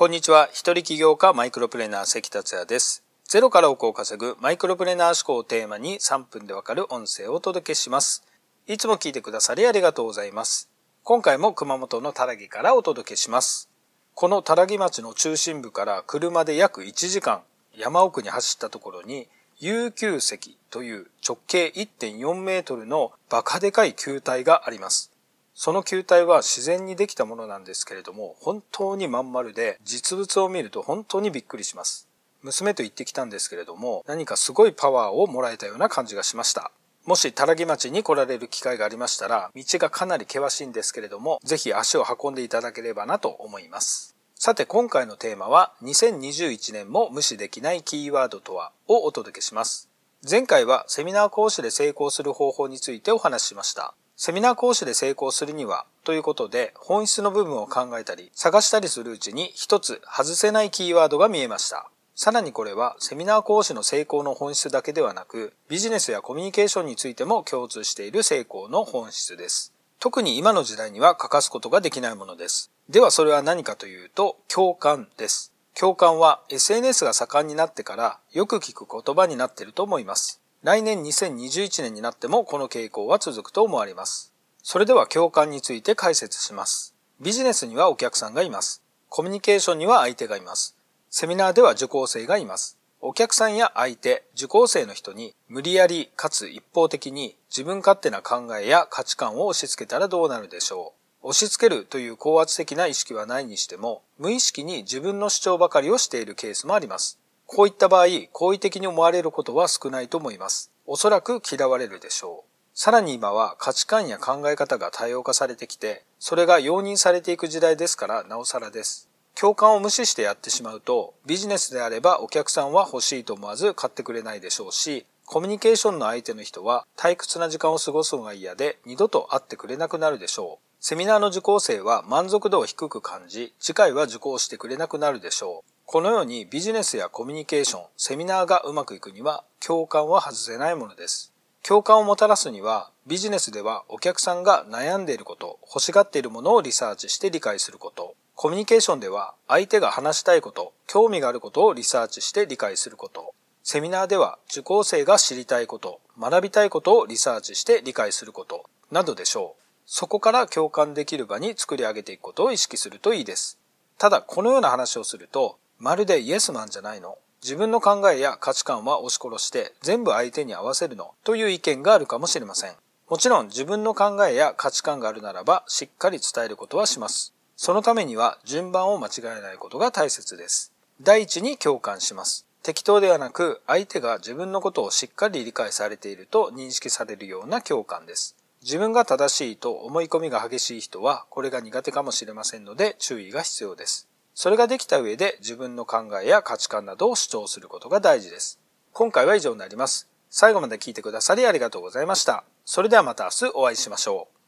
こんにちは。一人起業家マイクロプレーナー関達也です。ゼロから億を稼ぐマイクロプレーナー思考をテーマに3分でわかる音声をお届けします。いつも聞いてくださりありがとうございます。今回も熊本のたらぎからお届けします。このたらぎ町の中心部から車で約1時間山奥に走ったところに悠久石という直径1.4メートルのバカでかい球体があります。その球体は自然にできたものなんですけれども、本当にまん丸で、実物を見ると本当にびっくりします。娘と行ってきたんですけれども、何かすごいパワーをもらえたような感じがしました。もし、たらぎ町に来られる機会がありましたら、道がかなり険しいんですけれども、ぜひ足を運んでいただければなと思います。さて、今回のテーマは、2021年も無視できないキーワードとはをお届けします。前回はセミナー講師で成功する方法についてお話ししました。セミナー講師で成功するにはということで本質の部分を考えたり探したりするうちに一つ外せないキーワードが見えました。さらにこれはセミナー講師の成功の本質だけではなくビジネスやコミュニケーションについても共通している成功の本質です。特に今の時代には欠かすことができないものです。ではそれは何かというと共感です。共感は SNS が盛んになってからよく聞く言葉になっていると思います。来年2021年になってもこの傾向は続くと思われます。それでは共感について解説します。ビジネスにはお客さんがいます。コミュニケーションには相手がいます。セミナーでは受講生がいます。お客さんや相手、受講生の人に無理やりかつ一方的に自分勝手な考えや価値観を押し付けたらどうなるでしょう。押し付けるという高圧的な意識はないにしても、無意識に自分の主張ばかりをしているケースもあります。こういった場合、好意的に思われることは少ないと思います。おそらく嫌われるでしょう。さらに今は価値観や考え方が多様化されてきて、それが容認されていく時代ですからなおさらです。共感を無視してやってしまうと、ビジネスであればお客さんは欲しいと思わず買ってくれないでしょうし、コミュニケーションの相手の人は退屈な時間を過ごすのが嫌で二度と会ってくれなくなるでしょう。セミナーの受講生は満足度を低く感じ、次回は受講してくれなくなるでしょう。このようにビジネスやコミュニケーション、セミナーがうまくいくには共感は外せないものです。共感をもたらすにはビジネスではお客さんが悩んでいること、欲しがっているものをリサーチして理解すること、コミュニケーションでは相手が話したいこと、興味があることをリサーチして理解すること、セミナーでは受講生が知りたいこと、学びたいことをリサーチして理解すること、などでしょう。そこから共感できる場に作り上げていくことを意識するといいです。ただ、このような話をすると、まるでイエスマンじゃないの？自分の考えや価値観は押し殺して全部相手に合わせるの？という意見があるかもしれません。もちろん自分の考えや価値観があるならばしっかり伝えることはします。そのためには順番を間違えないことが大切です。第一に共感します。適当ではなく相手が自分のことをしっかり理解されていると認識されるような共感です。自分が正しいと思い込みが激しい人はこれが苦手かもしれませんので注意が必要です。それができた上で自分の考えや価値観などを主張することが大事です。今回は以上になります。最後まで聞いてくださりありがとうございました。それではまた明日お会いしましょう。